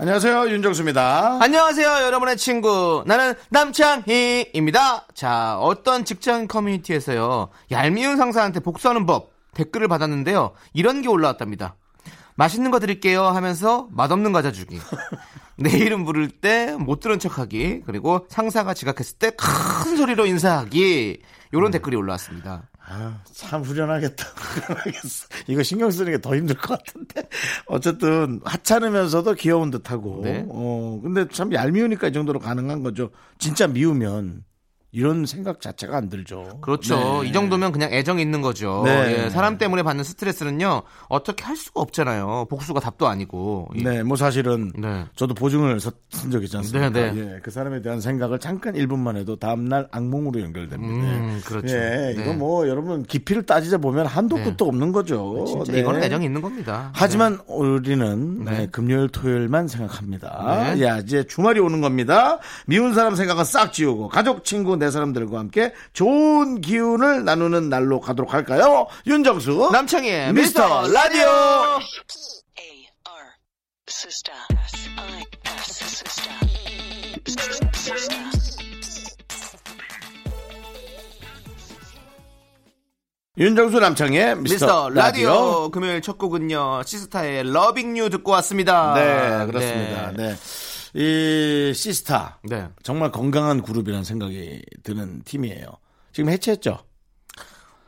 안녕하세요 윤정수입니다. 안녕하세요, 여러분의 친구. 나는 남창희입니다. 자, 어떤 직장 커뮤니티에서요, 얄미운 상사한테 복수하는 법 댓글을 받았는데요. 이런 게 올라왔답니다. 맛있는 거 드릴게요 하면서 맛없는 과자 주기. 내 이름 부를 때 못 들은 척하기. 그리고 상사가 지각했을 때 큰 소리로 인사하기. 요런 댓글이 올라왔습니다. 아유, 참 후련하겠다. 후련하겠어. 이거 신경 쓰는 게 더 힘들 것 같은데. 어쨌든 하찮으면서도 귀여운 듯하고. 네. 어, 근데 참 얄미우니까 이 정도로 가능한 거죠. 진짜 미우면 이런 생각 자체가 안 들죠. 그렇죠. 네. 이 정도면 그냥 애정이 있는 거죠. 네. 예, 사람 때문에 받는 스트레스는요, 어떻게 할 수가 없잖아요. 복수가 답도 아니고. 예. 네, 뭐 사실은 네. 저도 보증을 섰- 쓴 적이 있지 않습니까? 네, 네. 예, 그 사람에 대한 생각을 잠깐 1분만 해도 다음날 악몽으로 연결됩니다. 음, 그렇죠. 예, 네. 이거 뭐 여러분 깊이를 따지자 보면 한도 네. 끝도 없는 거죠. 진짜 네. 이거는 애정이 있는 겁니다. 하지만 우리는 금요일 토요일만 생각합니다. 네. 야 이제 주말이 오는 겁니다. 미운 사람 생각은 싹 지우고 가족 친구 내 사람들과 함께 좋은 기운을 나누는 날로 가도록 할까요? 윤정수 남창희의 미스터 라디오. 윤정수 남창희 미스터, 미스터 라디오. 라디오. 금요일 첫 곡은요 시스타의 Loving U 듣고 왔습니다. 네 그렇습니다. 네. 이 시스타 네. 정말 건강한 그룹이라는 생각이 드는 팀이에요. 지금 해체했죠?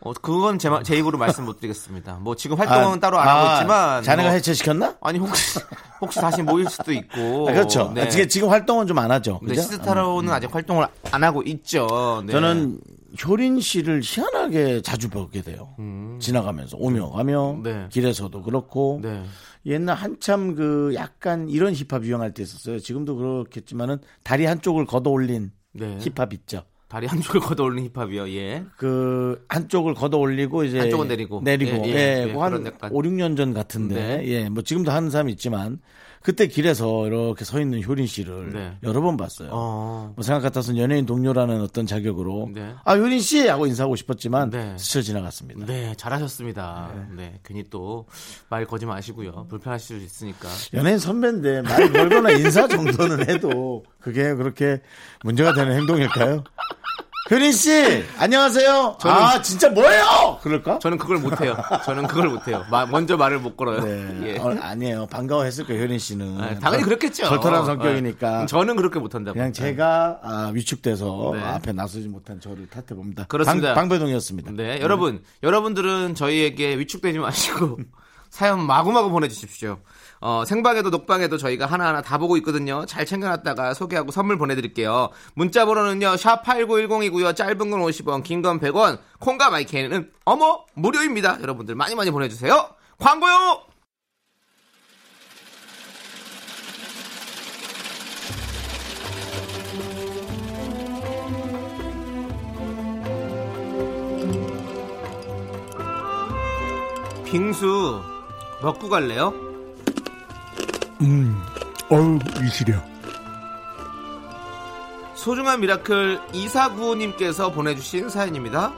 어, 그건 제, 마- 제 입으로 말씀 못 드리겠습니다. 뭐 지금 활동은 따로 안 하고 아, 있지만 자네가 뭐- 해체시켰나? 아니 혹시 혹시 다시 모일 수도 있고. 아, 그렇죠. 네. 아, 지금, 지금 활동은 좀 안 하죠. 네? 시스타로는 아직 활동을 안 하고 있죠. 네. 저는 효린 씨를 희한하게 자주 보게 돼요. 지나가면서 오며 가며 음. 네. 길에서도 그렇고 네. 옛날 한참 그 약간 이런 힙합 유행할 때 있었어요. 지금도 그렇겠지만은 다리 한쪽을 걷어 올린 네. 힙합 있죠. 다리 한쪽을 걷어 올린 힙합이요. 예. 그 한쪽을 걷어 올리고 이제 한쪽은 내리고. 내리고 예, 예, 예, 예, 그거 한 그런 약간. 5, 6년 전 같은데 네. 예, 뭐 지금도 하는 사람이 있지만 그때 길에서 이렇게 서 있는 효린 씨를 네. 여러 번 봤어요. 어. 뭐 생각 같아서는 연예인 동료라는 어떤 자격으로 네. 아 효린 씨 하고 인사하고 싶었지만 네. 스쳐 지나갔습니다. 네, 잘하셨습니다. 네. 괜히 또 말 거지 마시고요. 불편하실 수 있으니까. 연예인 선배인데 말 걸거나 인사 정도는 해도 그게 그렇게 문제가 되는 행동일까요? 효린 씨 안녕하세요. 아 진짜 뭐예요? 그럴까? 저는 그걸 못 해요. 저는 그걸 못 해요. 마- 먼저 말을 못 걸어요. 네. 예. 어, 아니에요. 반가워했을 거예요, 효린 씨는. 아, 당연히 그렇겠죠. 절털한 성격이니까. 네. 저는 그렇게 못 한다고. 그냥 제가 아, 위축돼서 네. 앞에 나서지 못한 저를 탓해 봅니다. 그렇습니다. 방, 배동이었습니다 네, 여러분, 여러분들은 저희에게 위축되지 마시고 사연 마구마구 보내주십시오. 어, 생방에도 녹방에도 저희가 하나하나 다 보고 있거든요. 잘 챙겨놨다가 소개하고 선물 보내드릴게요. 문자 번호는요, 샵8910이고요. 짧은 건 50원, 긴 건 100원, 콩과 마이크는 어머, 무료입니다. 여러분들 많이 많이 보내주세요. 광고요! 빙수 먹고 갈래요? 어우, 이시려. 소중한 미라클 2495님께서 보내주신 사연입니다.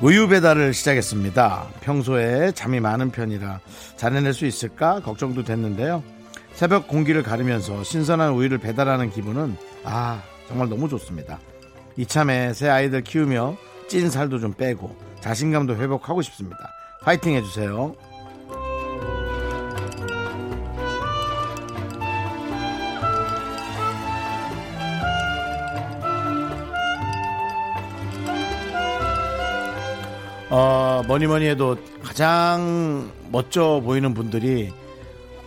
우유 배달을 시작했습니다. 평소에 잠이 많은 편이라 잘해낼 수 있을까 걱정도 됐는데요. 새벽 공기를 가르면서 신선한 우유를 배달하는 기분은 아 정말 너무 좋습니다. 이참에 새 아이들 키우며 찐 살도 좀 빼고 자신감도 회복하고 싶습니다. 파이팅 해주세요. 어, 뭐니 뭐니 해도 가장 멋져 보이는 분들이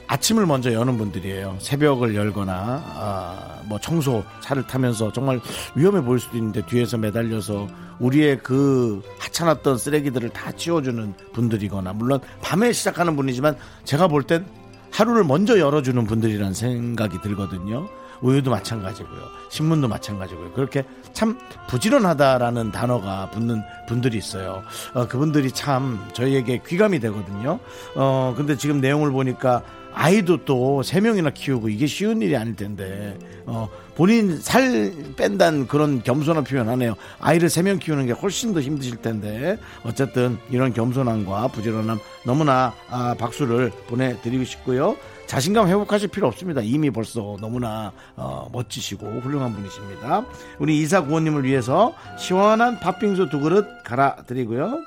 아침을 먼저 여는 분들이에요. 새벽을 열거나, 아, 뭐 청소 차를 타면서 정말 위험해 보일 수도 있는데 뒤에서 매달려서 우리의 그 하찮았던 쓰레기들을 다 치워주는 분들이거나 물론 밤에 시작하는 분이지만 제가 볼 땐 하루를 먼저 열어주는 분들이라는 생각이 들거든요. 우유도 마찬가지고요. 신문도 마찬가지고요. 그렇게 참 부지런하다라는 단어가 붙는 분들이 있어요. 어, 그분들이 참 저희에게 귀감이 되거든요. 어, 근데 지금 내용을 보니까 아이도 또 세 명이나 키우고 이게 쉬운 일이 아닐 텐데, 어, 본인 살 뺀다는 그런 겸손한 표현하네요. 아이를 세 명 키우는 게 훨씬 더 힘드실 텐데, 어쨌든 이런 겸손함과 부지런함 너무나 아, 박수를 보내드리고 싶고요. 자신감 회복하실 필요 없습니다. 이미 벌써 너무나 어, 멋지시고 훌륭한 분이십니다. 우리 이사 구호님을 위해서 시원한 팥빙수 두 그릇 갈아드리고요.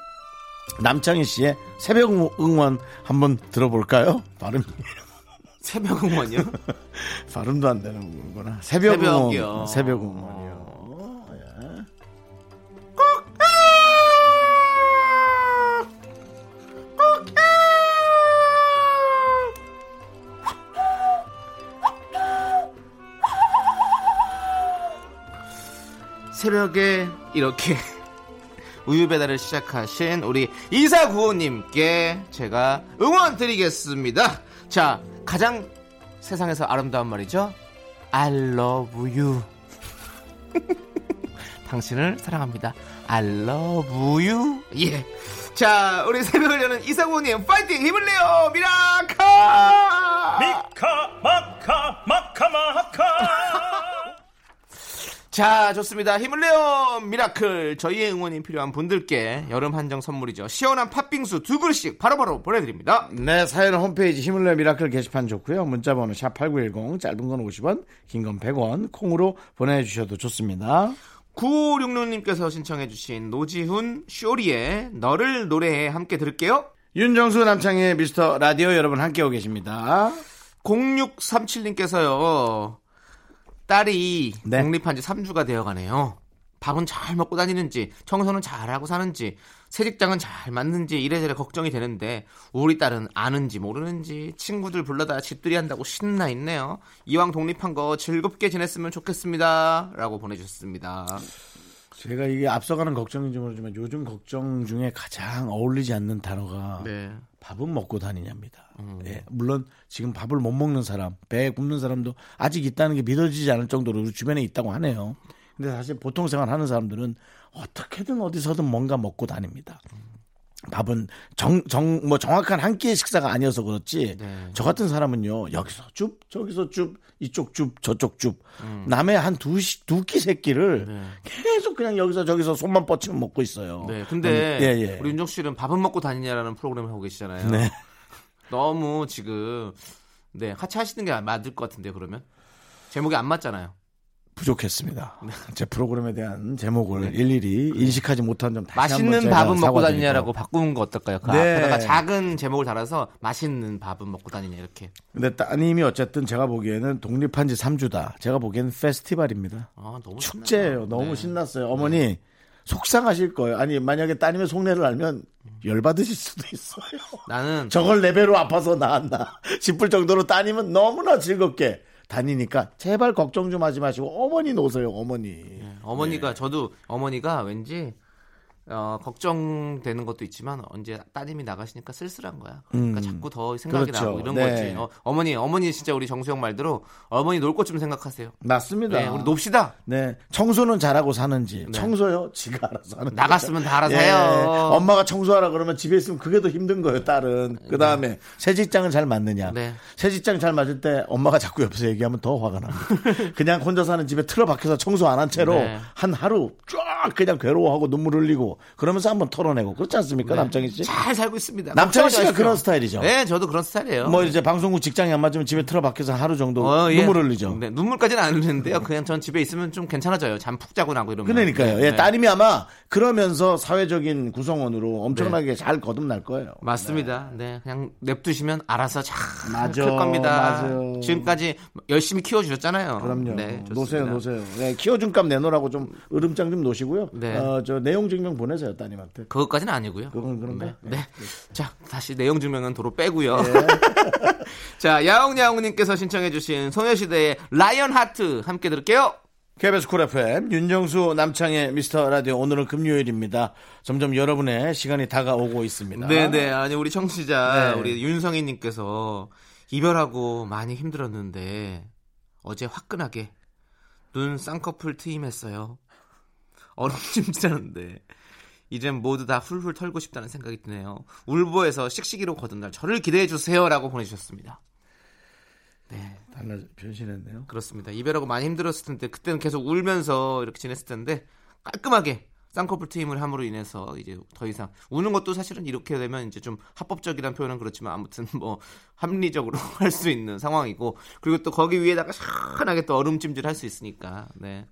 남창희 씨의 새벽 응원 한번 들어볼까요? 발음 새벽 응원이요? 발음도 안 되는 거구나. 새벽 새벽이요. 응원. 새벽 응원이요. 예. 새벽에 이렇게 우유 배달을 시작하신 우리 이사구호님께 제가 응원 드리겠습니다. 자, 가장 세상에서 아름다운 말이죠. I love you. 당신을 사랑합니다. I love you. 예. 자, 우리 새벽을 여는 이사구호님 파이팅 힘을 내요. 미라카! 미카 마카 마카 마카 자, 좋습니다. 힘을 내요! Miracle. 저희의 응원이 필요한 분들께 여름 한정 선물이죠. 시원한 팥빙수 두 그릇씩 바로바로 보내드립니다. 네, 사연은 홈페이지 힘을 내 Miracle 게시판 좋고요. 문자번호 샵8910 짧은 건 50원, 긴 건 100원 콩으로 보내주셔도 좋습니다. 9566님께서 신청해주신 노지훈 쇼리의 너를 노래해 함께 들을게요. 윤정수 남창희의 미스터 라디오 여러분 함께하고 계십니다. 0637님께서요. 딸이 네. 독립한 지 3주가 되어 가네요. 밥은 잘 먹고 다니는지, 청소는 잘하고 사는지, 새 직장은 잘 맞는지 이래저래 걱정이 되는데 우리 딸은 아는지 모르는지 친구들 불러다 집들이 한다고 신나 있네요. 이왕 독립한 거 즐겁게 지냈으면 좋겠습니다. 라고 보내주셨습니다. 제가 이게 앞서가는 걱정인지 모르지만 요즘 걱정 중에 가장 어울리지 않는 단어가 네. 밥은 먹고 다니냐입니다. 예, 물론 지금 밥을 못 먹는 사람, 배에 굶는 사람도 아직 있다는 게 믿어지지 않을 정도로 우리 주변에 있다고 하네요. 근데 사실 보통 생활 하는 사람들은 어떻게든 어디서든 뭔가 먹고 다닙니다. 밥은 정, 정, 뭐 정확한 한 끼의 식사가 아니어서 그렇지. 네. 저 같은 사람은요, 여기서 쭉, 저기서 쭉, 이쪽 쭉, 저쪽 쭉. 남의 한 두, 시- 두 끼, 세 끼를 네. 계속 그냥 여기서 저기서 손만 뻗치면 먹고 있어요. 네. 근데 음, 예, 예. 우리 윤정 씨는 밥은 먹고 다니냐라는 프로그램을 하고 계시잖아요. 네. 너무 지금 네 하차하시는 게 맞을 것 같은데 그러면 제목이 안 맞잖아요. 부족했습니다. 네. 제 프로그램에 대한 제목을 일일이 인식하지 못한 점 다시 맛있는 밥은 먹고. 다니냐라고 바꾸는 거 어떨까요? 그 네. 앞에다가 작은 제목을 달아서 맛있는 밥은 먹고 다니냐 이렇게. 근데 따님이 어쨌든 제가 보기에는 독립한 지 3주다. 제가 보기에는 페스티벌입니다. 아 너무 축제예요. 너무 네. 신났어요. 어머니 속상하실 거예요. 아니 만약에 따님의 속내를 알면 열받으실 수도 있어요. 나는 저걸 내 배로 아파서 나왔나 싶을 정도로 따님은 너무나 즐겁게 다니니까 제발 걱정 좀 하지 마시고 어머니 노세요. 어머니. 어머니가 저도 어머니가 왠지 어, 걱정되는 것도 있지만 언제 따님이 나가시니까 쓸쓸한 거야. 그러니까 음. 자꾸 더 생각이 그렇죠. 나고 이런 네. 거지. 어, 어머니 어머니 진짜 우리 정수영 말대로 어머니 놀 것 좀 생각하세요. 맞습니다. 네, 우리 놉시다. 네, 청소는 잘하고 사는지 네. 청소요 지가 알아서 하는 나갔으면 다 알아서 예, 해요. 엄마가 청소하라 그러면 집에 있으면 그게 더 힘든 거예요. 딸은 그 다음에 새 직장은 잘 맞느냐? 네. 새 직장 잘 맞을 때 엄마가 자꾸 옆에서 얘기하면 더 화가 납니다. 그냥 혼자 사는 집에 틀어 박혀서 청소 안 한 채로 네. 한 하루 쫙 그냥 괴로워하고 눈물 흘리고 그러면서 한번 털어내고 그렇지 않습니까, 남창희 씨? 잘 살고 있습니다. 남창희 씨가 그런. 스타일이죠. 네, 저도 그런 스타일이에요. 뭐 이제 방송국 직장이 안 맞으면 집에 틀어박혀서 하루 정도 어, 예. 눈물 흘리죠. 네, 눈물까지는 안 흘리는데요. 그냥 전 집에 있으면 좀 괜찮아져요. 잠 푹 자고 나고 이러면. 그러니까요. 네, 예, 네. 따님이 아마 그러면서 사회적인 구성원으로 엄청나게 잘 거듭날 거예요. 맞습니다. 네. 그냥 냅두시면 알아서 잘 맞아, 클 겁니다. 맞아요. 지금까지 열심히 키워주셨잖아요. 그럼요. 네, 좋습니다. 노세요, 노세요. 네, 키워준 값 내놓으라고 좀 으름장 좀 놓으시고요. 네. 어, 저 내용 증명 보내 세요 따님한테. 그것까지는 아니고요. 그건 그런가? 네. 네. 네. 자, 다시 내용 증명은 도로 빼고요. 자, 야옹야옹님께서 신청해주신 소녀시대의 Lion Heart 함께 들을게요. KBS Cool FM 윤정수 남창희의 미스터 라디오 오늘은 금요일입니다. 점점 여러분의 시간이 다가오고 있습니다. 네네. 아니, 우리 청취자, 네. 우리 윤성희님께서 이별하고 많이 힘들었는데 어제 화끈하게 눈 쌍꺼풀 트임했어요. 얼음 찜질하는데 이젠 모두 다 훌훌 털고 싶다는 생각이 드네요. 울보에서 씩씩이로 거듭날 저를 기대해 주세요라고 보내주셨습니다. 달라 변신했네요. 그렇습니다. 이별하고 많이 힘들었을 텐데 그때는 계속 울면서 이렇게 지냈을 텐데 깔끔하게 쌍꺼풀 트임을 함으로 인해서 이제 더 이상 우는 것도 사실은 이렇게 되면 이제 좀 합법적이란 표현은 그렇지만 아무튼 뭐 합리적으로 할 수 있는 상황이고 그리고 또 거기 위에다가 시원하게 또 얼음찜질 할 수 있으니까 네.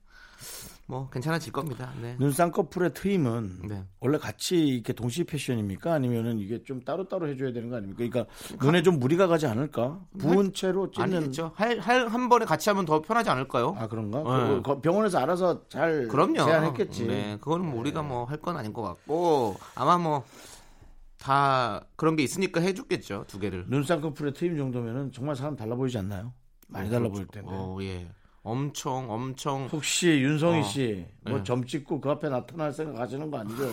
뭐 괜찮아질 겁니다. 네. 눈 쌍꺼풀의 트임은 네. 원래 같이 이렇게 동시 패션입니까? 아니면은 이게 좀 따로따로 해줘야 되는 거 아닙니까? 그러니까 눈에 좀 무리가 가지 않을까? 부은 채로 찢는 아니겠죠. 할할한 번에 같이 하면 더 편하지 않을까요? 아 그런가? 네. 그- 그 병원에서 알아서 잘 그럼요. 제안했겠지. 네, 그거는 뭐 우리가 뭐 할 건 아닌 것 같고 아마 뭐 다 그런 게 있으니까 해줬겠죠 두 개를. 눈 쌍꺼풀의 트임 정도면은 정말 사람 달라 보이지 않나요? 많이 달라 보일 텐데. 어, 예. 엄청 엄청 혹시 윤성희 어. 씨뭐 네. 점 찍고 그 앞에 나타날 생각 하시는 거 아니죠?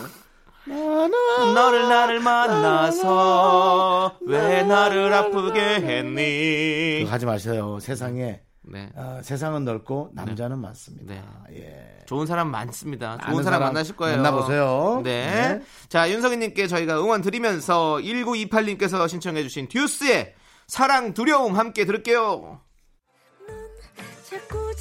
너를 나를 만나서 왜 나를 아프게 했니? 하지 마세요. 세상에 네. 어, 세상은 넓고 남자는 많습니다. 네. 예. 좋은 사람 많습니다. 좋은 사람, 사람 만나실 거예요. 만나보세요. 네. 네. 자, 윤석희님께 저희가 응원 드리면서 1928님께서 신청해주신 듀스의 사랑 두려움 함께 들을게요.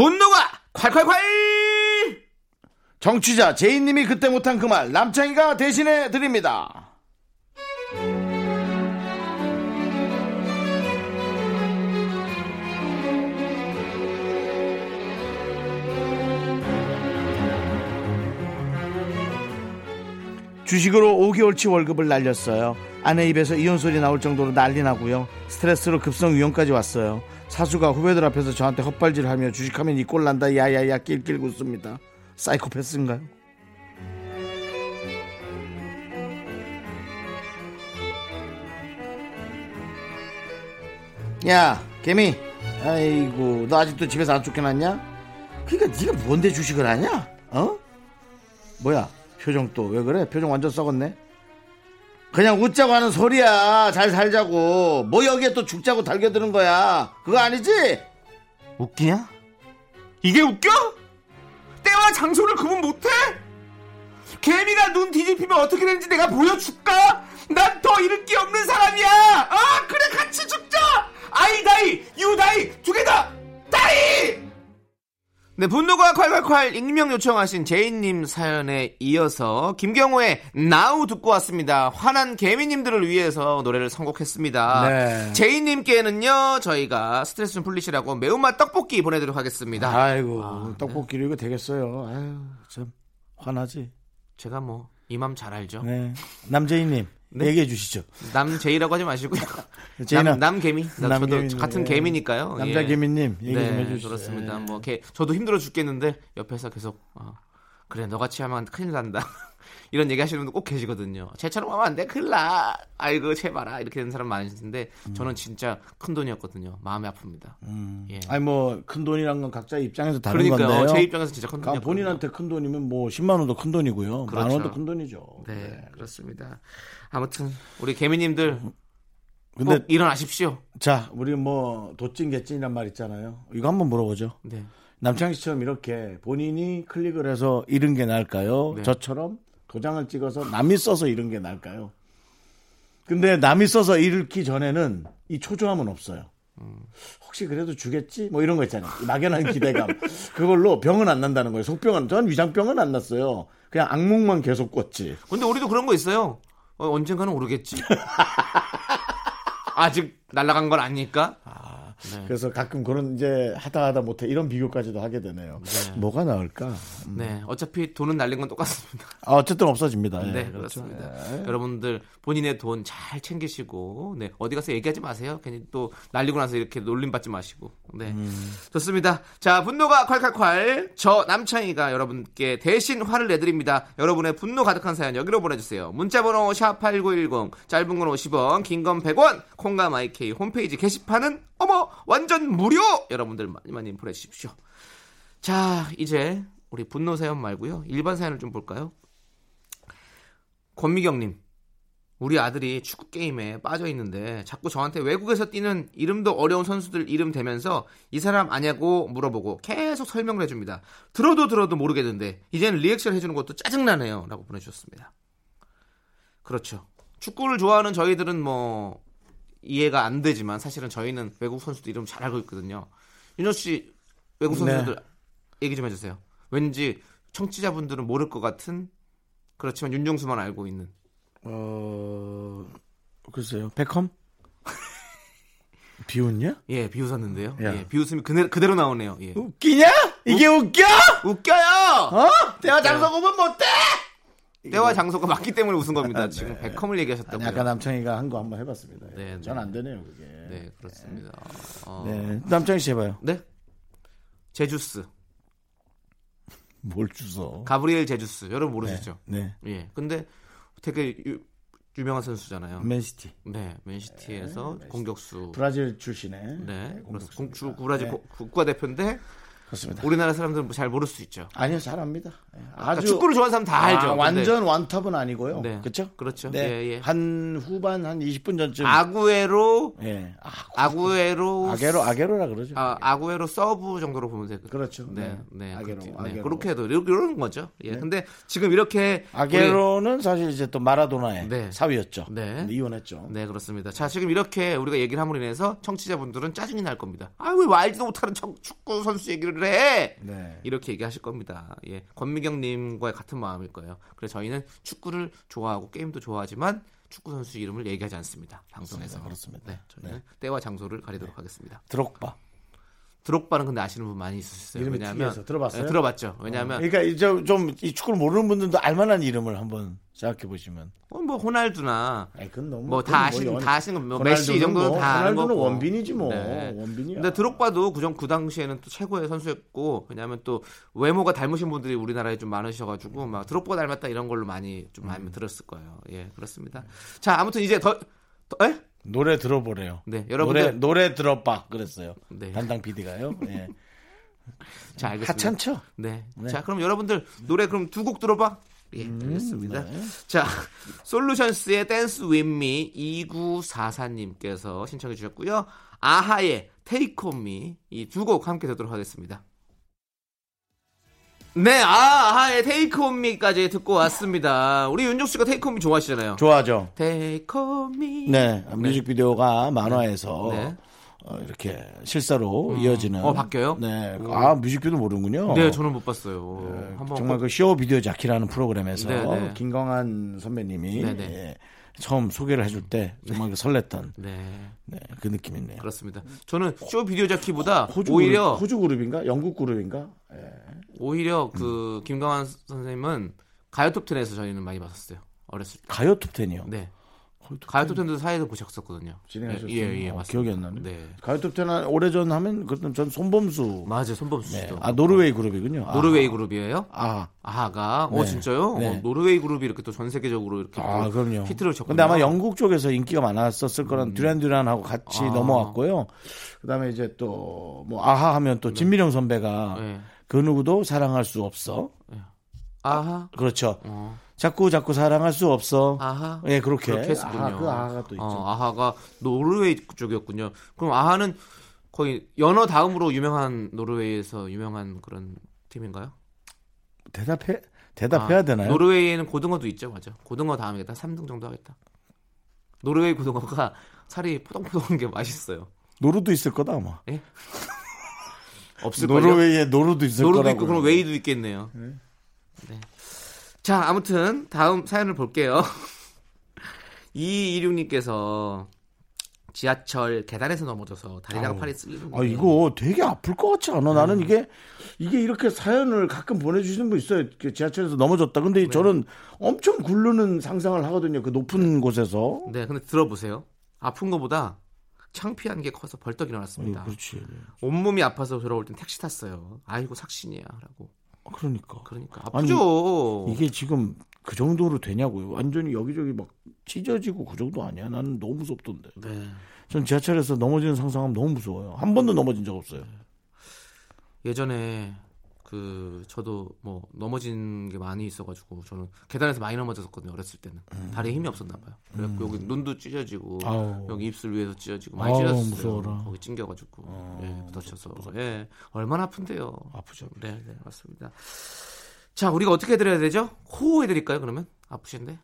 분노가 콸콸콸! 정취자 제이님이 그때 못한 그 말 남창희가 대신해 드립니다. 주식으로 5개월치 월급을 날렸어요. 아내 입에서 이혼 소리 나올 정도로 난리 나고요. 스트레스로 급성 위험까지 왔어요. 사수가 후배들 앞에서 저한테 헛발질하며 주식하면 이 꼴 난다 야야야 낄낄 웃습니다. 사이코패스인가요? 야 개미 아이고 너 아직도 집에서 안 쫓겨났냐? 그러니까 네가 뭔데 주식을 하냐? 어? 뭐야 표정 또 왜 그래? 표정 완전 썩었네 그냥 웃자고 하는 소리야 잘 살자고 뭐 여기에 또 죽자고 달겨드는 거야 그거 아니지? 웃기냐? 이게 웃겨? 때와 장소를 구분 못해? 개미가 눈 뒤집히면 어떻게 되는지 내가 보여줄까? 난 더 잃을 게 없는 사람이야! 아, 그래, 같이 죽자! I die, you die, 두 개 다, die! 네, 분노가 콸콸콸 익명 요청하신 제이님 사연에 이어서 김경호의 Now 듣고 왔습니다. 화난 개미님들을 위해서 노래를 선곡했습니다. 네. 제이님께는요, 저희가 스트레스 좀 풀리시라고 매운맛 떡볶이 보내드리도록 하겠습니다. 아이고 떡볶이로 이거 되겠어요 아유 참 화나지 제가 뭐, 이 맘 잘 알죠? 네 남재희님 얘기해 주시죠 남제이라고 하지 마시고요. 제이나- 남, 남 개미. 나 저도 남개미님, 같은 예. 개미니까요. 남자 예. 개미님 얘기 좀 네, 해주시죠 그렇습니다. 예. 뭐, 개, 저도 힘들어 죽겠는데, 옆에서 계속, 어, 그래, 너같이 하면 큰일 난다. 이런 얘기 하시는 분들 꼭 계시거든요. 쟤처럼 하면 안 돼, 큰일 나. 아이고, 제발아. 이렇게 되는 사람 많으신데, 저는 진짜 큰 돈이었거든요. 마음이 아픕니다. 예. 아니 뭐 큰 돈이란 건 각자 입장에서 다른 그러니까요. 건데요 제 입장에서 진짜 큰 그러니까 돈이었거든요. 본인한테 큰 돈이면 뭐 10만 원도 큰 돈이고요 만 그렇죠. 원도 큰 돈이죠 네, 그렇습니다. 아무튼, 우리 개미님들, 근데 꼭 일어나십시오. 자 우리 뭐 도찐 개찐이란 말 있잖아요 이거 한번 물어보죠 네. 남창희 씨처럼 이렇게 본인이 클릭을 해서 잃은 게 나을까요? 네. 저처럼 도장을 찍어서 남이 써서 잃은 게 나을까요? 근데 남이 써서 잃기 전에는 이 초조함은 없어요. 혹시 그래도 주겠지? 뭐 이런 거 있잖아요. 막연한 기대감. 그걸로 병은 안 난다는 거예요. 속병은 전 위장병은 안 났어요. 그냥 악몽만 계속 꿨지. 근데 우리도 그런 거 있어요. 어, 언젠가는 오르겠지. 아직 날아간 건 아니니까. 네. 그래서 가끔 그런 이제 하다 하다 못해 이런 비교까지도 하게 되네요. 뭐가 나을까? 네, 어차피 돈은 날린 건 똑같습니다. 아, 어쨌든 없어집니다. 예, 네, 그렇죠. 그렇습니다. 여러분들 본인의 돈 잘 챙기시고, 네, 어디 가서 얘기하지 마세요. 괜히 또 날리고 나서 이렇게 놀림 받지 마시고. 네, 좋습니다. 자, 분노가 콸콸콸. 저 남창희가 여러분께 대신 화를 내드립니다. 여러분의 분노 가득한 사연 여기로 보내주세요. 문자번호 샵 8910, 짧은 건 50원, 긴 건 100원, 콩과 마이케이 홈페이지 게시판은 어머 완전 무료. 여러분들 많이 많이 보내주십시오. 자, 이제 우리 분노 사연 말고요. 일반 사연을 좀 볼까요? 권미경님, 우리 아들이 축구 게임에 빠져 있는데 자꾸 저한테 외국에서 뛰는 이름도 어려운 선수들 이름 대면서 이 사람 아냐고 물어보고 계속 설명을 해줍니다. 들어도 들어도 모르겠는데 이제는 리액션 해주는 것도 짜증나네요.라고 보내주셨습니다. 그렇죠. 축구를 좋아하는 저희들은 뭐 이해가 안 되지만 사실은 저희는 외국 선수들 이름 잘 알고 있거든요. 윤호 씨 외국 선수들 얘기 좀 해주세요. 왠지 청취자분들은 모를 것 같은 그렇지만 윤종수만 알고 있는 어, 글쎄요. 백컴? 비웃냐? 예 비웃었는데요. 야. 예, 비웃음이 그대로, 그대로 나오네요. 예. 웃기냐? 이게 웃겨? 웃겨요. 어? 대화 장소 보면 못돼? 때와 장소가 맞기 때문에 웃은 겁니다. 지금 백컴을 아니, 얘기하셨다고요. 아까 남창희가 한 거 한번 해봤습니다. 네, 네. 전 안 되네요, 그게. 네 그렇습니다. 어, 네. 남창희 씨 해봐요. 네? 제주스 뭘 주소? 가브리엘 제주스 여러분 모르시죠? 네. 예. 근데 되게 유, 유명한 선수잖아요. 맨시티. 네, 맨시티에서 공격수. 브라질 출신의. 네, 그렇습니다. 공격수입니다. 주 브라질 네. 국- 국가대표인데 그렇습니다. 우리나라 사람들은 뭐잘 모를 수 있죠. 아니요, 잘합니다. 네. 아까 아주 축구를 좋아하는 사람 다 알죠. 아, 근데 완전 one top은 아니고요. 네. 그렇죠? 그렇죠. 네. 예, 예. 한 후반 한 20분 전쯤. 아구에로 예. 아, 아구에로 아게로 아게로라 그러죠. 아, 아구에로 서브 정도로 보면 되거든요. 그렇죠. 네, 네. 네, 아게로, 네, 아게로. 그렇게 해도 이런, 거죠. 예, 근데 지금 이렇게 아게로는 사실 이제 또 마라도나의 네. 사위였죠. 네. 이혼했죠. 우리- 네, 그렇습니다. 자, 지금 이렇게 우리가 얘기를 함으로 인해서 청취자분들은 짜증이 날 겁니다. 아, 왜 알지도 못하는 청- 축구 선수 얘기를 해? 네. 이렇게 얘기하실 겁니다. 예, 권미경 님과의 같은 마음일 거예요. 그래서 저희는 축구를 좋아하고 게임도 좋아하지만 축구 선수 이름을 얘기하지 않습니다. 방송에서. 그렇습니다. 네, 저희는 때와 장소를 가리도록 하겠습니다. 드록바. 드록바는 근데 아시는 분 많이 있으셨어요. 이름이 왜냐하면 들어봤어요? 네, 들어봤죠. 왜냐하면 그러니까 이제 좀 이 축구를 모르는 분들도 알만한 이름을 한번 생각해 보시면. 어, 뭐 호날두나 너무 뭐다 아시는 연- 다 아시는 뭐 메시 이 정도는 뭐, 다 아는 호날두는 거고. 원빈이지 뭐. 네. 원빈이야. 근데 드록바도 그전 그 당시에는 또 최고의 선수였고 왜냐하면 또 외모가 닮으신 분들이 우리나라에 좀 많으셔가지고 막 드록바 닮았다 이런 걸로 많이 좀 많이 음. 들었을 거예요. 예 그렇습니다. 자 아무튼 이제 더, 더 에? 노래 들어보래요. 네 노래 여러분들 노래 들어봐 그랬어요. 네. 담당 PD가요. 예. 자 알겠습니다. 하찮죠? 네. 네. 자 그럼 여러분들 노래 그럼 두 곡 들어봐. 예 알겠습니다. 네. 자 솔루션스의 Dance With Me 2944님께서 신청해 주셨고요. 아하의 Take On Me 이 두 곡 함께 듣도록 하겠습니다. 네, 아, 아하의 Take On Me까지 듣고 왔습니다. 우리 윤종 씨가 Take On Me 좋아하시잖아요. 좋아하죠. Take On Me. 네, 뮤직비디오가 만화에서 네. 어, 이렇게 실사로 이어지는. 어, 바뀌어요? 네, 아 뮤직비디오 모르는군요. 네, 저는 못 봤어요. 한번 정말 꼭- 그 쇼 비디오 자키라는 프로그램에서 네, 네. 김광한 선배님이 네, 네. 예, 처음 소개를 해줄 때 정말 그 설렜던 네, 네, 그 느낌이네요. 그렇습니다. 저는 쇼 비디오 자키보다 호 주 오히려 그룹, 호주 그룹인가? 영국 그룹인가? 예. 오히려 그 김광한 선생님은 가요 톱텐에서 저희는 많이 봤었어요. 어렸을 때. 가요 톱텐이요. 네. 가요톱텐 가요톱텐도 사회에서 보셨었거든요. 진행하셨어요. 예, 예, 예 어, 맞습니다. 기억이 안 나네. 네. 가요 톱텐 한 오래전 하면 그때 전 손범수. 맞아요. 손범수 네. 씨도. 아 노르웨이 그룹이군요. 아. 노르웨이 그룹이에요? 아, 아하가 어 네. 진짜요? 네. 어, 노르웨이 그룹이 이렇게 또 전 세계적으로 이렇게 아, 또 그럼요. 히트를 쳤군요. 근데 아마 영국 쪽에서 인기가 많았었을 거란 듀란듀란하고 같이 아. 넘어왔고요. 그다음에 이제 또 뭐 아하 하면 또 진미령 선배가 네. 그 누구도 사랑할 수 없어. 아하. 그렇죠. 어. 자꾸 자꾸 사랑할 수 없어. 아하. 예, 그렇게. 그렇게 했었군요. 아하, 그 아하가 또 있죠. 어, 아하가 노르웨이 쪽이었군요. 그럼 아하는 거의 연어 다음으로 유명한 노르웨이에서 유명한 그런 팀인가요? 대답해 대답해야 아, 되나요? 노르웨이에는 고등어도 있죠, 맞아. 고등어 다음이겠다. 3등 정도 하겠다. 노르웨이 고등어가 살이 포동포동한 게 맛있어요. 노루도 있을 거다 아마. 없을걸요? 노르웨이에 노루도 있을 노루도 거라고. 있고 그럼 웨이도 있겠네요. 네. 자, 아무튼 다음 사연을 볼게요. 2226님께서 지하철 계단에서 넘어져서 다리랑 팔이 쓸리는 아 이거 되게 아플 것 같지 않아? 음. 나는 이게 이게 이렇게 사연을 가끔 보내주시는 분 있어요. 그 지하철에서 넘어졌다. 근데 네. 저는 엄청 굴르는 상상을 하거든요. 그 높은 곳에서. 네, 근데 들어보세요. 아픈 거보다 창피한 게 커서 벌떡 일어났습니다. 어, 그렇지. 온몸이 아파서 돌아올 땐 택시 탔어요. 아이고 삭신이야 라고. 그러니까. 그러니까 아니, 아프죠. 이게 지금 그 정도로 되냐고요. 완전히 여기저기 막 찢어지고 그 정도 아니야. 나는 너무 무섭던데. 네. 전 지하철에서 넘어지는 상상하면 너무 무서워요. 한 번도 넘어진 적 없어요. 예전에 그 저도 뭐 넘어진 게 많이 있어가지고 저는 계단에서 많이 넘어졌었거든요 어렸을 때는 다리에 힘이 없었나 봐요. 그래갖고 여기 눈도 찢어지고 음. 아우. 여기 입술 위에도 찢어지고 많이 아우. 무서워라. 어, 거기 찡겨가지고 예, 부딪혀서 예 얼마나 아픈데요. 아프죠. 네, 네 맞습니다. 자 우리가 어떻게 해드려야 되죠? 호호해드릴까요 그러면 아프신데?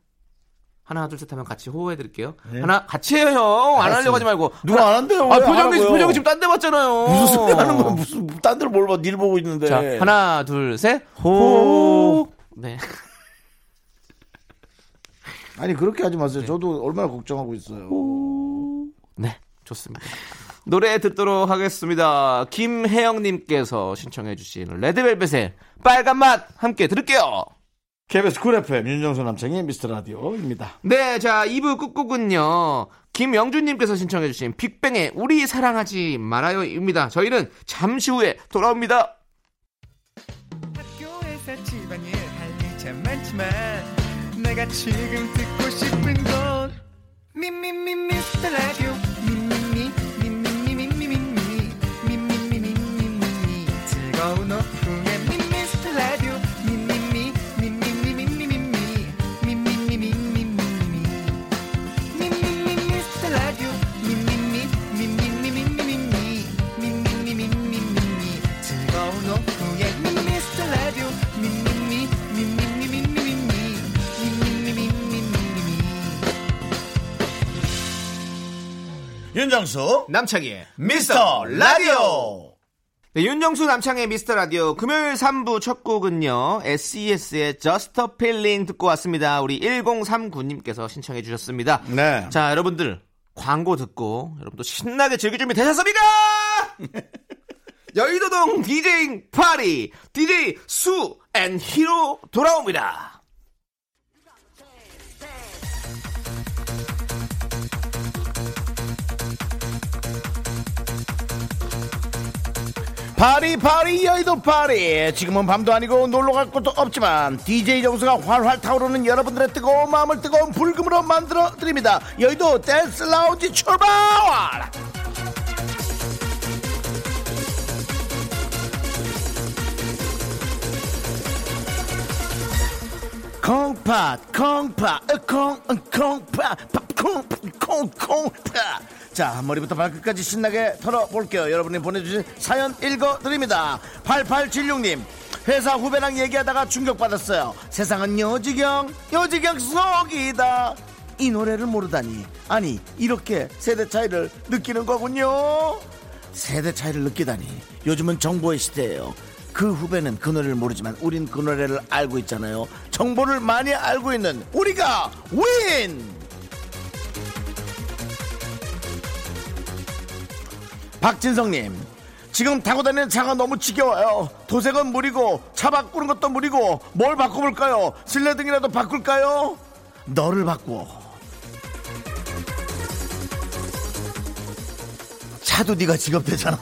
하나 둘 셋 하면 같이 호호해 드릴게요. 하나 같이 해요 형. 안 하려고 하지 말고. 네. 누가 안 한대요? 아왜 표정이? 표정이 지금 딴 데 봤잖아요. 무슨 소리 하는 거야? 무슨 딴 데로 뭘 봐? 널 보고 있는데. 자, 하나, 둘, 셋. 호. 네. 아니 그렇게 하지 마세요. 저도 얼마나 걱정하고 있어요. 네. 좋습니다. 노래 듣도록 하겠습니다. 김혜영님께서 신청해주신 Red Velvet의 빨간 맛 함께 들을게요. KBS Cool FM 윤정수 남창희의 미스터 라디오입니다. 네, 자, 2부 끝곡은요. 김영준님께서 신청해주신 빅뱅의 우리 사랑하지 말아요입니다. 저희는 잠시 후에 돌아옵니다. 학교에서 집안일 할일참 많지만 내가 지금 듣고 싶은 건 미미미 미스터 라디오 윤정수 남창희의 미스터 라디오. 네, 윤정수 남창희의 미스터 라디오 금요일 3부 첫 곡은요. SES의 Just a Feeling 듣고 왔습니다. 우리 1039님께서 신청해 주셨습니다. 네. 자, 여러분들 광고 듣고 여러분도 신나게 즐길 준비 되셨습니까? 여의도동 DJing party DJ 수 and 희로 돌아옵니다. 파리 파리 여의도 파리. 지금은 밤도 아니고 놀러 갈 곳도 없지만 DJ 정수가 활활 타오르는 여러분들의 뜨거운 마음을 뜨거운 불금으로 만들어 드립니다. 여의도 댄스 라운지 출발! 콩팥 콩팥 콩 콩팥 콩콩콩팥 자 머리부터 발끝까지 신나게 털어볼게요. 여러분이 보내주신 사연 읽어드립니다. 8876님 회사 후배랑 얘기하다가 충격받았어요. 세상은 요지경 요지경 속이다. 이 노래를 모르다니. 아니 이렇게 세대 차이를 느끼는 거군요. 세대 차이를 느끼다니. 요즘은 정보의 시대예요. 그 후배는 그 노래를 모르지만 우린 그 노래를 알고 있잖아요. 정보를 많이 알고 있는 우리가 윈 박진성님 지금 타고 다니는 차가 너무 지겨워요. 도색은 무리고 차 바꾸는 것도 무리고 뭘 바꿔볼까요? 실내등이라도 바꿀까요? 너를 바꾸어. 차도 네가 직업되잖아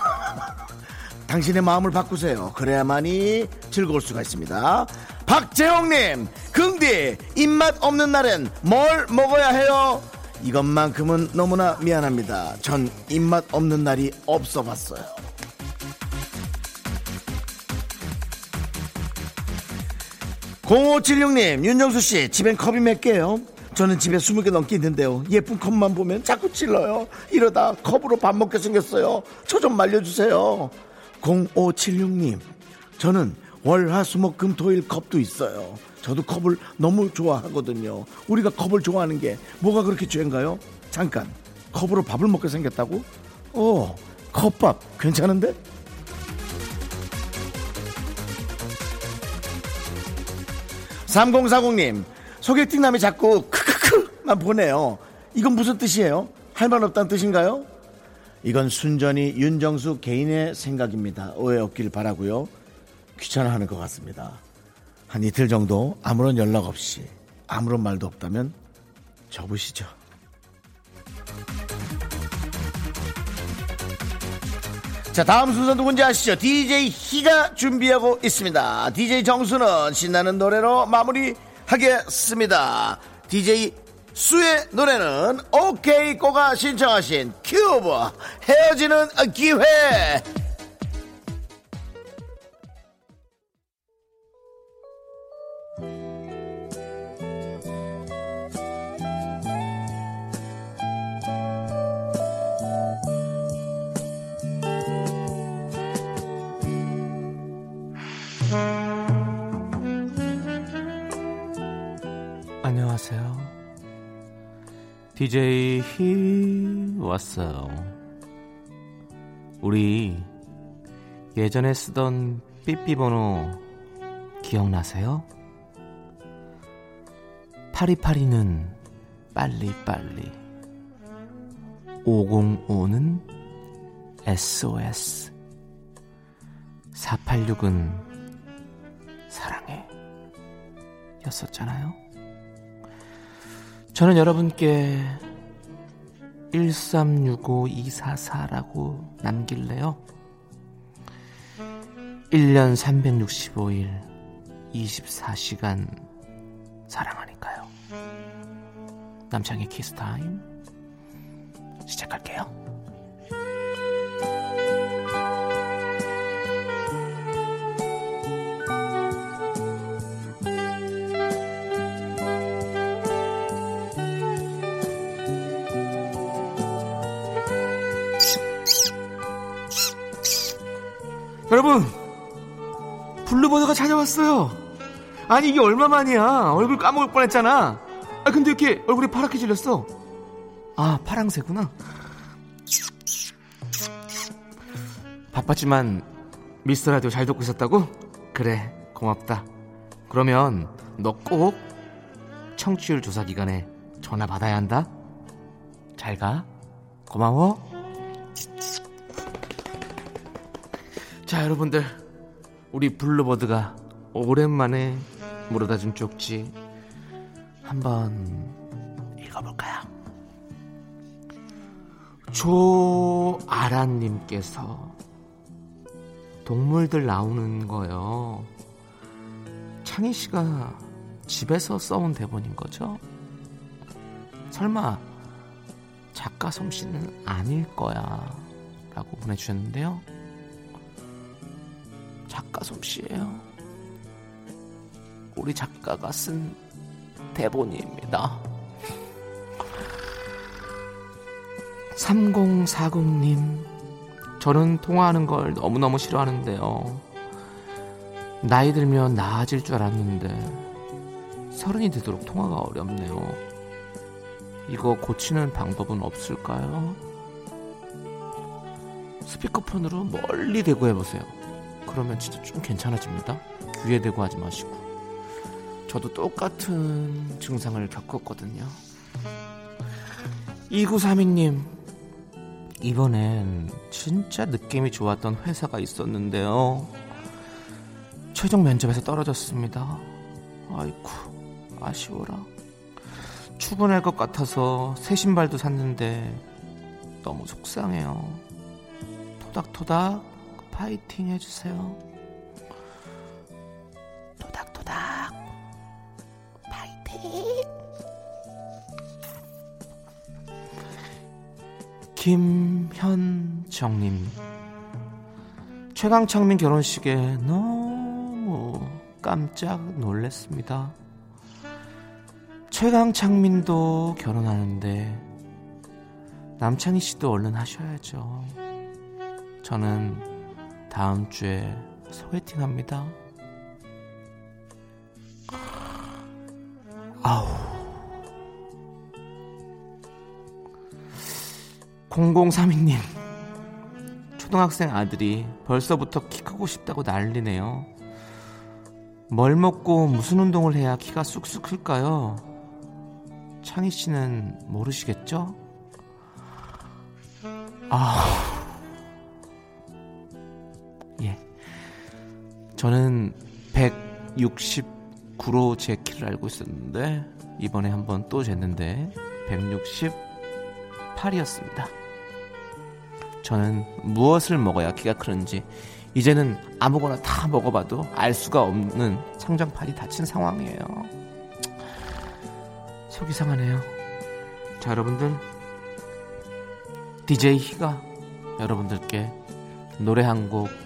당신의 마음을 바꾸세요. 그래야만이 즐거울 수가 있습니다. 박재홍님 긍디 입맛 없는 날엔 뭘 먹어야 해요 이것만큼은 너무나 미안합니다 전 입맛 없는 날이 없어 봤어요 0576님, 윤정수 씨, 집엔 컵이 몇 개요? 저는 집에 20개 넘게 있는데요. 예쁜 컵만 보면 자꾸 찔러요. 이러다 컵으로 밥 먹게 생겼어요. 저 좀 말려주세요. 0576님, 저는 월, 화, 수, 목, 금, 토 일 컵도 있어요. 저도 컵을 너무 좋아하거든요. 우리가 컵을 좋아하는 게 뭐가 그렇게 죄인가요? 잠깐, 컵으로 밥을 먹게 생겼다고? 오, 컵밥 괜찮은데? 삼공사공님 소개팅 남이 자꾸 크크크만 보내요. 이건 무슨 뜻이에요? 할 말 없다는 뜻인가요? 이건 순전히 윤정수 개인의 생각입니다. 오해 없길 바라고요. 귀찮아하는 것 같습니다. 한 이틀 정도 아무런 연락 없이 아무런 말도 없다면 접으시죠. 자 다음 순서 누군지 아시죠? DJ 희가 준비하고 있습니다. DJ 정수는 신나는 노래로 마무리하겠습니다. DJ 수의 노래는 오케이 꼬가 신청하신 큐브 헤어지는 기회 DJ 히 왔어요. 우리 예전에 쓰던 삐삐 번호 기억나세요? 파리파리는 빨리빨리 505는 SOS 486은 사랑해 였었잖아요. 저는 여러분께 1365244라고 남길래요. 1년 365일 24시간 사랑하니까요. 남창의 키스타임 시작할게요. 여러분 블루버드가 찾아왔어요. 아니 이게 얼마만이야? 얼굴 까먹을 뻔했잖아. 아 근데 이렇게 얼굴이 파랗게 질렸어. 아 파랑새구나. 바빴지만 미스터 라디오 잘 듣고 있었다고? 그래 고맙다. 그러면 너 꼭 청취율 조사 기간에 전화 받아야 한다. 잘 가. 고마워 자, 여러분들. 우리 블루버드가 오랜만에 물어다 준 쪽지 한번 읽어볼까요? 조아란님께서 동물들 나오는 거요. 창희 씨가 집에서 써온 대본인 거죠? 설마 작가 솜씨는 아닐 거야. 라고 보내주셨는데요. 작가 솜씨예요. 우리 작가가 쓴 대본입니다. 3040님, 저는 통화하는 걸 너무너무 싫어하는데요. 나이 들면 나아질 줄 알았는데, 서른이 되도록 통화가 어렵네요. 이거 고치는 방법은 없을까요? 스피커폰으로 멀리 대고 해보세요. 그러면 진짜 좀 괜찮아집니다. 귀에 대고 하지 마시고. 저도 똑같은 증상을 겪었거든요. 2932님, 이번엔 진짜 느낌이 좋았던 회사가 있었는데요. 최종 면접에서 떨어졌습니다. 아이쿠, 아쉬워라. 출근할 것 같아서 새 신발도 샀는데 너무 속상해요. 토닥토닥 파이팅 해주세요. 토닥토닥 파이팅. 김현정님 최강창민 결혼식에 너무 깜짝 놀랐습니다. 최강창민도 결혼하는데 남창희 씨도 얼른 하셔야죠. 저는 다음 주에 소개팅 합니다. 아우. 0032님, 초등학생 아들이 벌써부터 키 크고 싶다고 난리네요. 뭘 먹고 무슨 운동을 해야 키가 쑥쑥 클까요? 창희 씨는 모르시겠죠? 아, 저는 169로 제 키를 알고 있었는데 이번에 한번 또 쟀는데 168이었습니다. 저는 무엇을 먹어야 키가 크는지 이제는 아무거나 다 먹어봐도 알 수가 없는 성장판이 닫힌 상황이에요. 속이 상하네요. 자, 여러분들. DJ 희가 여러분들께 노래 한 곡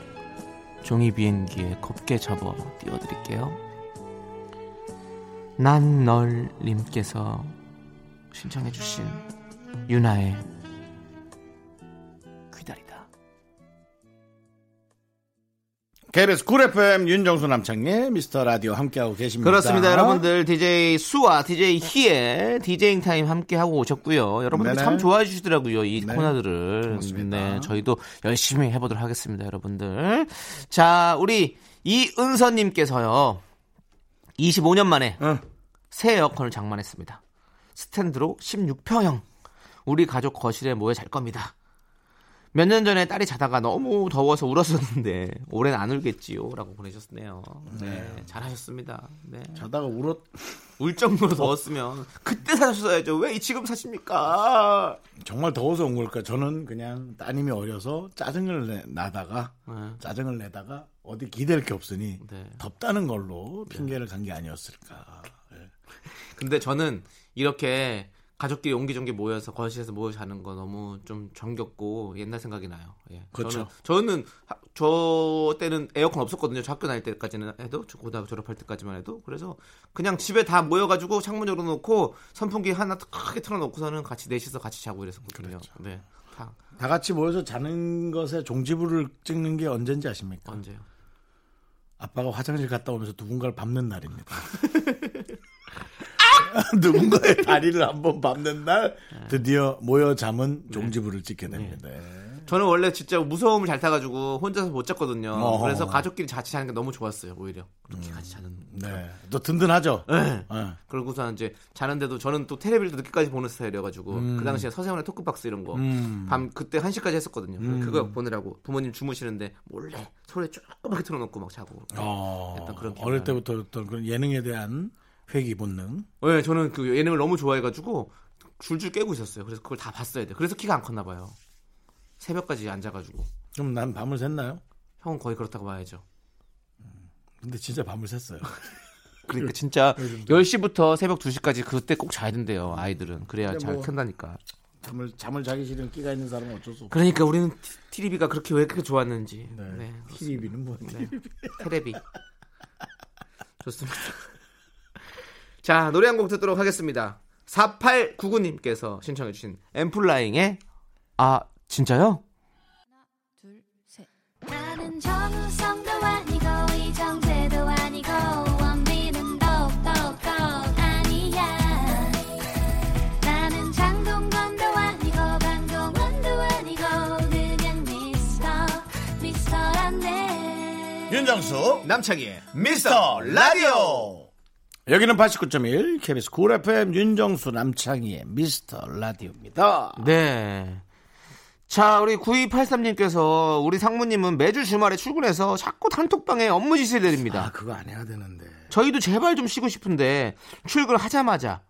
종이 비행기에 곱게 접어 띄워드릴게요. 난 널 님께서 신청해주신 유나의 KBS Cool FM 윤정수 남창희의 미스터 라디오 함께하고 계십니다. 그렇습니다, 여러분들. DJ 수와 DJ 희의 DJing time 함께 하고 오셨고요. 여러분들 네네. 참 좋아해 주시더라고요, 이 네. 코너들을. 고맙습니다. 네, 저희도 열심히 해보도록 하겠습니다, 여러분들. 자, 우리 이은서님께서요. 25년 만에 응. 새 에어컨을 장만했습니다. 스탠드로 16평형. 우리 가족 거실에 모여 잘 겁니다. 몇 년 전에 딸이 자다가 너무 더워서 울었었는데 올해는 안 울겠지요 라고 보내셨네요. 네, 잘하셨습니다. 네. 자다가 울었 울 정도로 더웠으면 그때 사셨어야죠. 왜 지금 사십니까? 정말 더워서 온 걸까? 저는 그냥 따님이 어려서 짜증을 내, 나다가 네. 짜증을 내다가 어디 기댈 게 없으니 네. 덥다는 걸로 핑계를 간 게 아니었을까. 예. 근데 저는 이렇게 가족끼리 옹기종기 모여서 거실에서 모여 자는 거 너무 좀 정겹고 옛날 생각이 나요. 예. 그렇죠. 저는, 저는 하- 저 때는 에어컨 없었거든요. 저 학교 다닐 때까지는 해도 저 고등학교 졸업할 때까지만 해도 그래서 그냥 집에 다 모여가지고 창문 열어놓고 선풍기 하나 크게 틀어놓고서는 같이 넷이서 같이 자고 이랬었거든요. 그렇죠. 네. 다 다 같이 모여서 자는 것에 종지부를 찍는 게 언젠지 아십니까? 언제요? 아빠가 화장실 갔다 오면서 누군가를 밟는 날입니다. 누군가의 다리를 한번 밟는 날 드디어 모여 잠은 종지부를 찍게 됩니다. 저는 원래 진짜 무서움을 잘 타가지고 혼자서 못 잤거든요. 어허. 그래서 가족끼리 같이 자는 게 너무 좋았어요. 오히려 그렇게 같이 자는. 네. 또 든든하죠. 네. 예. 그러고서 이제 자는데도 저는 또 텔레비를 늦게까지 보는 스타일이어가지고 그 당시에 서세원의 토크박스 이런 거밤 음. 그때 1 시까지 했었거든요. 그거 보느라고 부모님 주무시는데 몰래 소리 조그맣게 틀어놓고 막 자고. 어, 약간 그런 어릴. 때부터 어떤 그런 예능에 대한 회귀 본능. 네, 저는 그 예능을 너무 좋아해가지고 줄줄 깨고 있었어요. 그래서 그걸 다 봤어야 돼. 그래서 키가 안 컸나 봐요. 새벽까지 앉아가지고 그럼 난 밤을 샜나요? 형은 거의 그렇다고 봐야죠. 근데 진짜 밤을 샜어요. 그러니까 진짜 10시부터 새벽 2시까지 그때 꼭 자야 된대요. 아이들은 그래야 잘 뭐- 큰다니까. 잠을 잠을 자기 싫은 끼가 있는 사람은 어쩔 수 없고. 그러니까 우리는 TV가 그렇게 왜 그렇게 좋았는지. 네. 네. TV는 뭐 네. 테레비. 좋습니다. 자, 노래 한 곡 듣도록 하겠습니다. 4899님께서 신청해주신 엠플라잉의 아, 진짜요? 나는 정우성도 아니고 이정재도 아니고 원빈은 더욱더 아니야 나는 장동건도 아니고 강동원도 아니고 그냥 미스터 미스터란데 윤정수 남창희의 미스터 라디오. 여기는 89.1 KBS Cool FM 윤정수 남창희의 미스터 라디오입니다. 네. 자, 우리 9283님께서 우리 상무님은 매주 주말에 출근해서 자꾸 단톡방에 업무 지시를 아 내립니다. 그거 안 해야 되는데. 저희도 제발 좀 쉬고 싶은데 출근하자마자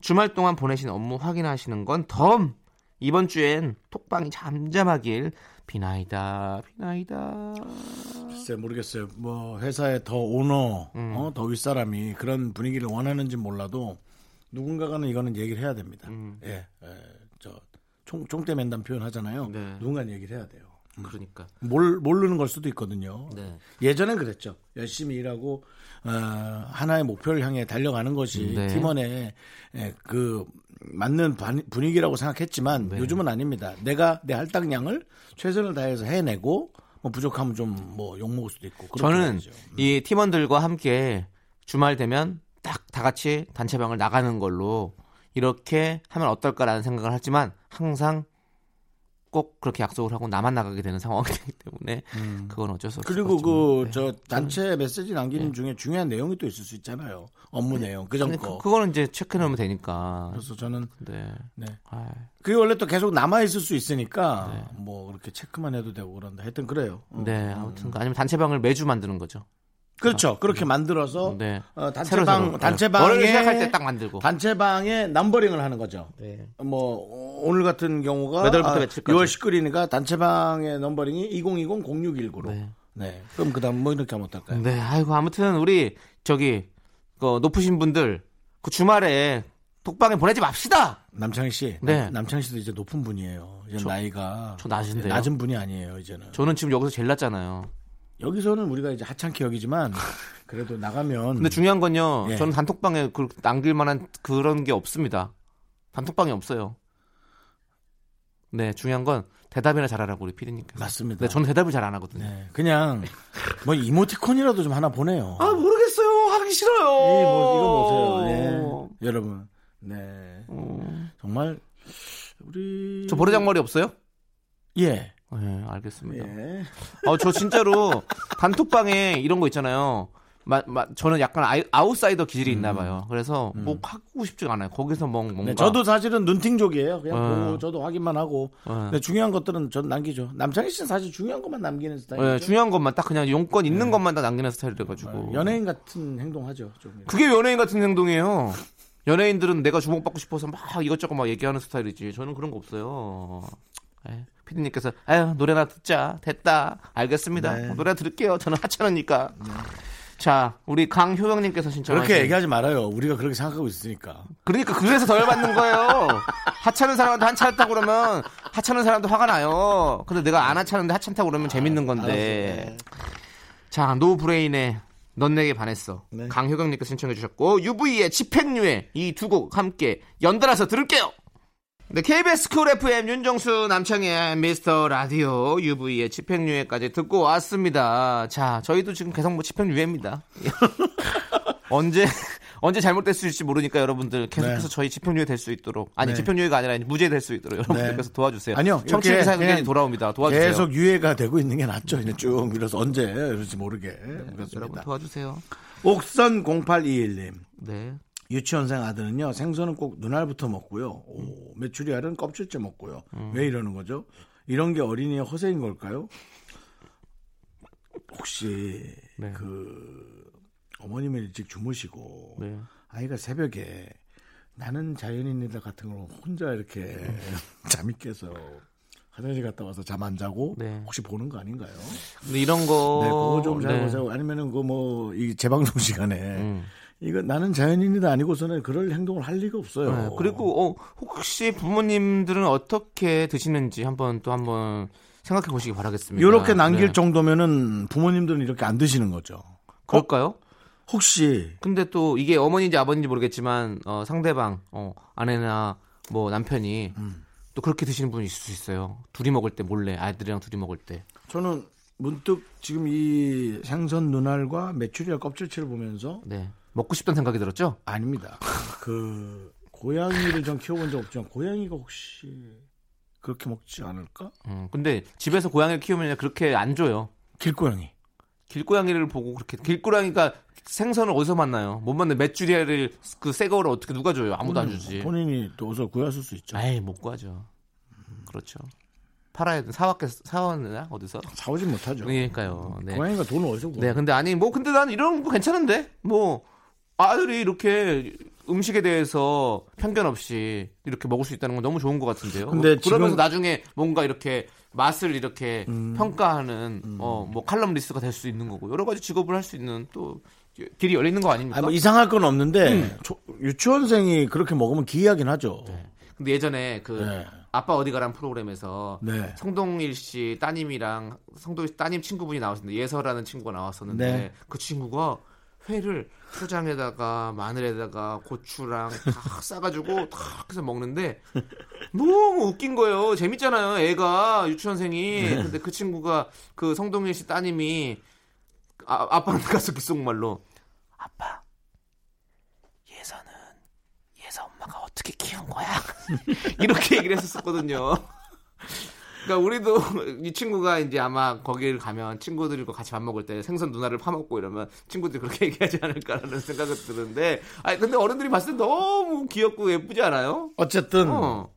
주말 동안 보내신 업무 확인하시는 건 덤. 이번 주엔 톡방이 잠잠하길 비나이다 비나이다. 글쎄 모르겠어요. 뭐 회사의 더 오너, 음. 어, 더 윗사람이 그런 분위기를 원하는지 몰라도 누군가가는 이거는 얘기를 해야 됩니다. 음. 예, 예, 저 총, 총대 맨담 표현 하잖아요. 네. 누군가는 얘기를 해야 돼요. 그러니까. 몰, 모르는 걸 수도 있거든요. 네. 예전엔 그랬죠. 열심히 일하고 어, 하나의 목표를 향해 달려가는 것이 네. 팀원의 예, 그 맞는 반- 분위기라고 생각했지만 네. 요즘은 아닙니다. 내가 내 할당량을 최선을 다해서 해내고 뭐 부족하면 좀 뭐 욕먹을 수도 있고 저는 해야죠. 이 팀원들과 함께 주말 되면 딱 다 같이 단체방을 나가는 걸로 이렇게 하면 어떨까라는 생각을 하지만 항상 꼭 그렇게 약속을 하고 나만 나가게 되는 상황이 되기 때문에 그건 어쩔 수 음. 그리고 것그저 단체 메시지 남기는 중에 중요한 내용이 또 있을 수 있잖아요. 업무 내용 그전 네. 거. 그, 그거는 이제 체크해 놓으면 되니까. 그래서 저는 네. 네. 아, 그게 원래 또 계속 남아 있을 수 있으니까 뭐 그렇게 체크만 해도 되고 그런데 하여튼 그래요. 어. 네, 아무튼 아니면 단체방을 매주 만드는 거죠. 그렇죠. 그렇게 만들어서 네. 어, 단체방. 단체방에 월요일 시작할 때 딱 만들고. 단체방에 numbering을 하는 거죠. 네. 뭐 오늘 같은 경우가 몇 월부터 아, 며칠까지? 6월 10일이니까 단체방의 numbering이 2020-0619로. 네. 네. 그럼 그다음 뭐 이렇게 하면 어떨까요? 네, 아이고 아무튼 우리 저기 그 높으신 분들 그 주말에 톡방에 보내지 맙시다. 남창희 씨. 네. 남창희 씨도 이제 높은 분이에요. 이제 저- 나이가 저 낮은데요? 낮은 분이 아니에요, 이제는. 저는 지금 여기서 제일 낮잖아요. 여기서는 우리가 이제 하찮게 여기지만 그래도 나가면 근데 중요한 건요. 예. 저는 단톡방에 그 남길 만한 그런 게 없습니다. 단톡방에 없어요. 네, 중요한 건 대답이나 잘하라고 우리 피디님께서. 맞습니다. 네, 저는 대답을 잘 안 하거든요. 네, 그냥 뭐 이모티콘이라도 좀 하나 보내요. 아 모르겠어요. 하기 싫어요. 이 뭐, 이거 보세요. 네. 여러분. 네. 정말 우리 저 보레장머리 없어요? 예. 네, 알겠습니다. 예. 어, 저 진짜로 단톡방에 이런 거 있잖아요. 마, 마, 저는 약간 아이, 아웃사이더 기질이 있나 봐요. 그래서 뭐 하고 싶지가 않아요. 거기서 뭐 뭔가. 음. 네, 저도 사실은 눈팅족이에요. 그냥 어. 보고 저도 확인만 하고. 어. 근데 중요한 것들은 전 남기죠. 남창희 씨는 사실 중요한 것만 남기는 스타일이죠. 네, 중요한 것만 딱 그냥 용건 있는 것만 다 남기는 스타일이라 가지고. 네. 연예인 같은 행동하죠. 좀. 그게 연예인 같은 행동이에요. 연예인들은 내가 주목받고 싶어서 막 이것저것 막 얘기하는 스타일이지. 저는 그런 거 없어요. 에, 피디님께서 아유 노래나 듣자 됐다 알겠습니다 네. 노래 들을게요 저는 하찮으니까 자 우리 강효영님께서 신청하신 그렇게 얘기하지 말아요. 우리가 그렇게 생각하고 있으니까. 그러니까 그래서 덜 받는 거예요 하찮은 사람한테 하찮다고 그러면 하찮은 사람도 화가 나요 근데 내가 안 하찮은데 하찮다고 그러면 재밌는 건데 자 노브레인의 넌 내게 반했어 네. 강효경님께서 신청해 주셨고 UV의 집행유예 이 두 곡 함께 연달아서 들을게요 네, KBS 쿨 FM 윤정수 남창의 미스터 라디오 UV의 집행유예까지 듣고 왔습니다. 자, 저희도 지금 계속 뭐 집행유예입니다. 언제 언제 잘못될 수 있을지 모르니까 여러분들 계속해서 네. 저희 집행유예 될 수 있도록 아니 네. 집행유예가 아니라 무죄 될 수 있도록 여러분들께서 도와주세요. 아니요, 청취 이렇게 기사에게 그냥 돌아옵니다. 도와주세요. 계속 유예가 되고 있는 게 낫죠. 그냥 쭉 밀어서 언제 이럴지 모르게. 여러분 그렇습니다. 도와주세요. 옥선 0821님. 네. 유치원생 아들은요 생선은 꼭 눈알부터 먹고요 오, 메추리알은 껍질째 먹고요 왜 이러는 거죠 이런 게 어린이의 허세인 걸까요 혹시 네. 그 어머님이 일찍 주무시고 네. 아이가 새벽에 나는 자연인이다 같은 걸 혼자 이렇게 잠이 깨서 화장실 갔다 와서 잠 안 자고 네. 혹시 보는 거 아닌가요? 근데 이런 거 네, 그거 좀잘 네. 보세요. 아니면은 그 뭐 이 재방송 시간에 음. 이거 나는 자연인이다 아니고서는 그럴 행동을 할 리가 없어요. 네, 그리고 어, 혹시 부모님들은 어떻게 드시는지 한번 또 한번 생각해 보시기 바라겠습니다. 이렇게 남길 네. 정도면은 부모님들은 이렇게 안 드시는 거죠. 그럴까요? 혹시 근데 또 이게 어머니인지 아버지인지 모르겠지만 어, 상대방 어, 아내나 뭐 남편이 음. 또 그렇게 드시는 분이 있을 수 있어요. 둘이 먹을 때 몰래 아이들이랑 둘이 먹을 때. 저는 문득 지금 이 생선 눈알과 메추리알 껍질채를 보면서 네. 먹고 싶다는 생각이 들었죠? 아닙니다. 그 고양이를 전 키워본 적 없지만 고양이가 혹시 그렇게 먹지 않을까? 음, 근데 집에서 고양이를 키우면 그렇게 안 줘요. 길고양이. 길고양이를 보고 그렇게 길고양이가 생선을 어디서 만나요? 못 만나 메추리알을 그 새거를 어떻게 누가 줘요? 아무도 안 주지. 본인이 또 어디서 구하실 수 있죠. 에이 못 구하죠. 그렇죠. 팔아야 돼. 사왔겠 사왔나 어디서? 사오진 못하죠. 그러니까요. 네. 고양이가 돈을 어디서 구해? 네, 근데 아니 뭐 근데 나는 이런 거 괜찮은데 뭐 아들이 이렇게 음식에 대해서 편견 없이 이렇게 먹을 수 있다는 건 너무 좋은 것 같은데요. 근데 그러면서 지금- 나중에 뭔가 이렇게 맛을 이렇게 평가하는 어뭐 칼럼 리스트가 될 수 있는 거고 여러 가지 직업을 할 수 있는 또 길이 열리는 거 아닙니까? 아니, 뭐 이상할 건 없는데 음. 초- 유치원생이 그렇게 먹으면 기이하긴 하죠. 근데 예전에 그 네. 아빠 어디 가란 프로그램에서 네. 성동일 씨 따님이랑 성동일 씨 따님 친구분이 나왔었는데 예서라는 친구가 나왔었는데 네. 그 친구가 회를 초장에다가 마늘에다가 고추랑 다 싸가지고 탁 해서 먹는데 너무 웃긴 거예요. 재밌잖아요. 애가 유치원생이. 네. 근데 그 친구가 그 성동일 씨 따님이 아, 아빠한테 가서 귓속말로 아빠 예서는 예서 엄마가 어떻게 키운 거야? 이렇게 얘기를 했었거든요. 그러니까 우리도 이 친구가 이제 아마 거기를 가면 친구들과 같이 밥 먹을 때 생선 누나를 파먹고 이러면 친구들이 그렇게 얘기하지 않을까라는 생각이 드는데 아니 근데 어른들이 봤을 때 너무 귀엽고 예쁘지 않아요? 어쨌든 어.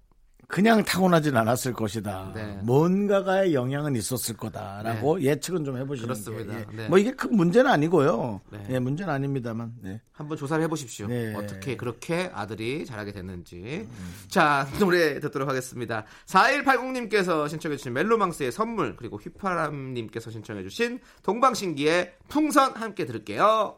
그냥 타고나진 않았을 것이다. 네. 뭔가가의 영향은 있었을 거다라고 예측은 좀 해보시는 그렇습니다. 게, 예. 네. 뭐 이게 큰 문제는 아니고요. 네. 예, 문제는 아닙니다만. 네. 한번 조사를 해보십시오. 네. 어떻게 그렇게 아들이 자라게 됐는지. 자, 노래 듣도록 하겠습니다. 4180님께서 신청해주신 멜로망스의 선물, 그리고 휘파람님께서 신청해주신 동방신기의 풍선 함께 들을게요.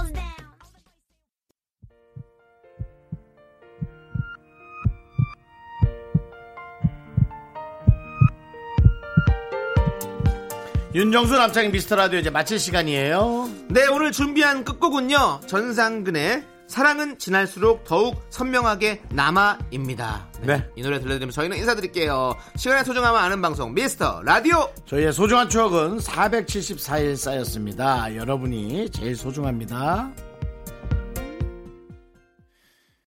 윤정수 남창희 미스터 라디오 이제 마칠 시간이에요 네, 오늘 준비한 끝곡은요. 전상근의 사랑은 지날수록 더욱 선명하게 남아입니다. 네. 이 노래 들려드리면 저희는 인사드릴게요. 시간의 소중함을 아는 방송 미스터 라디오. 저희의 소중한 추억은 474일 쌓였습니다 여러분이 제일 소중합니다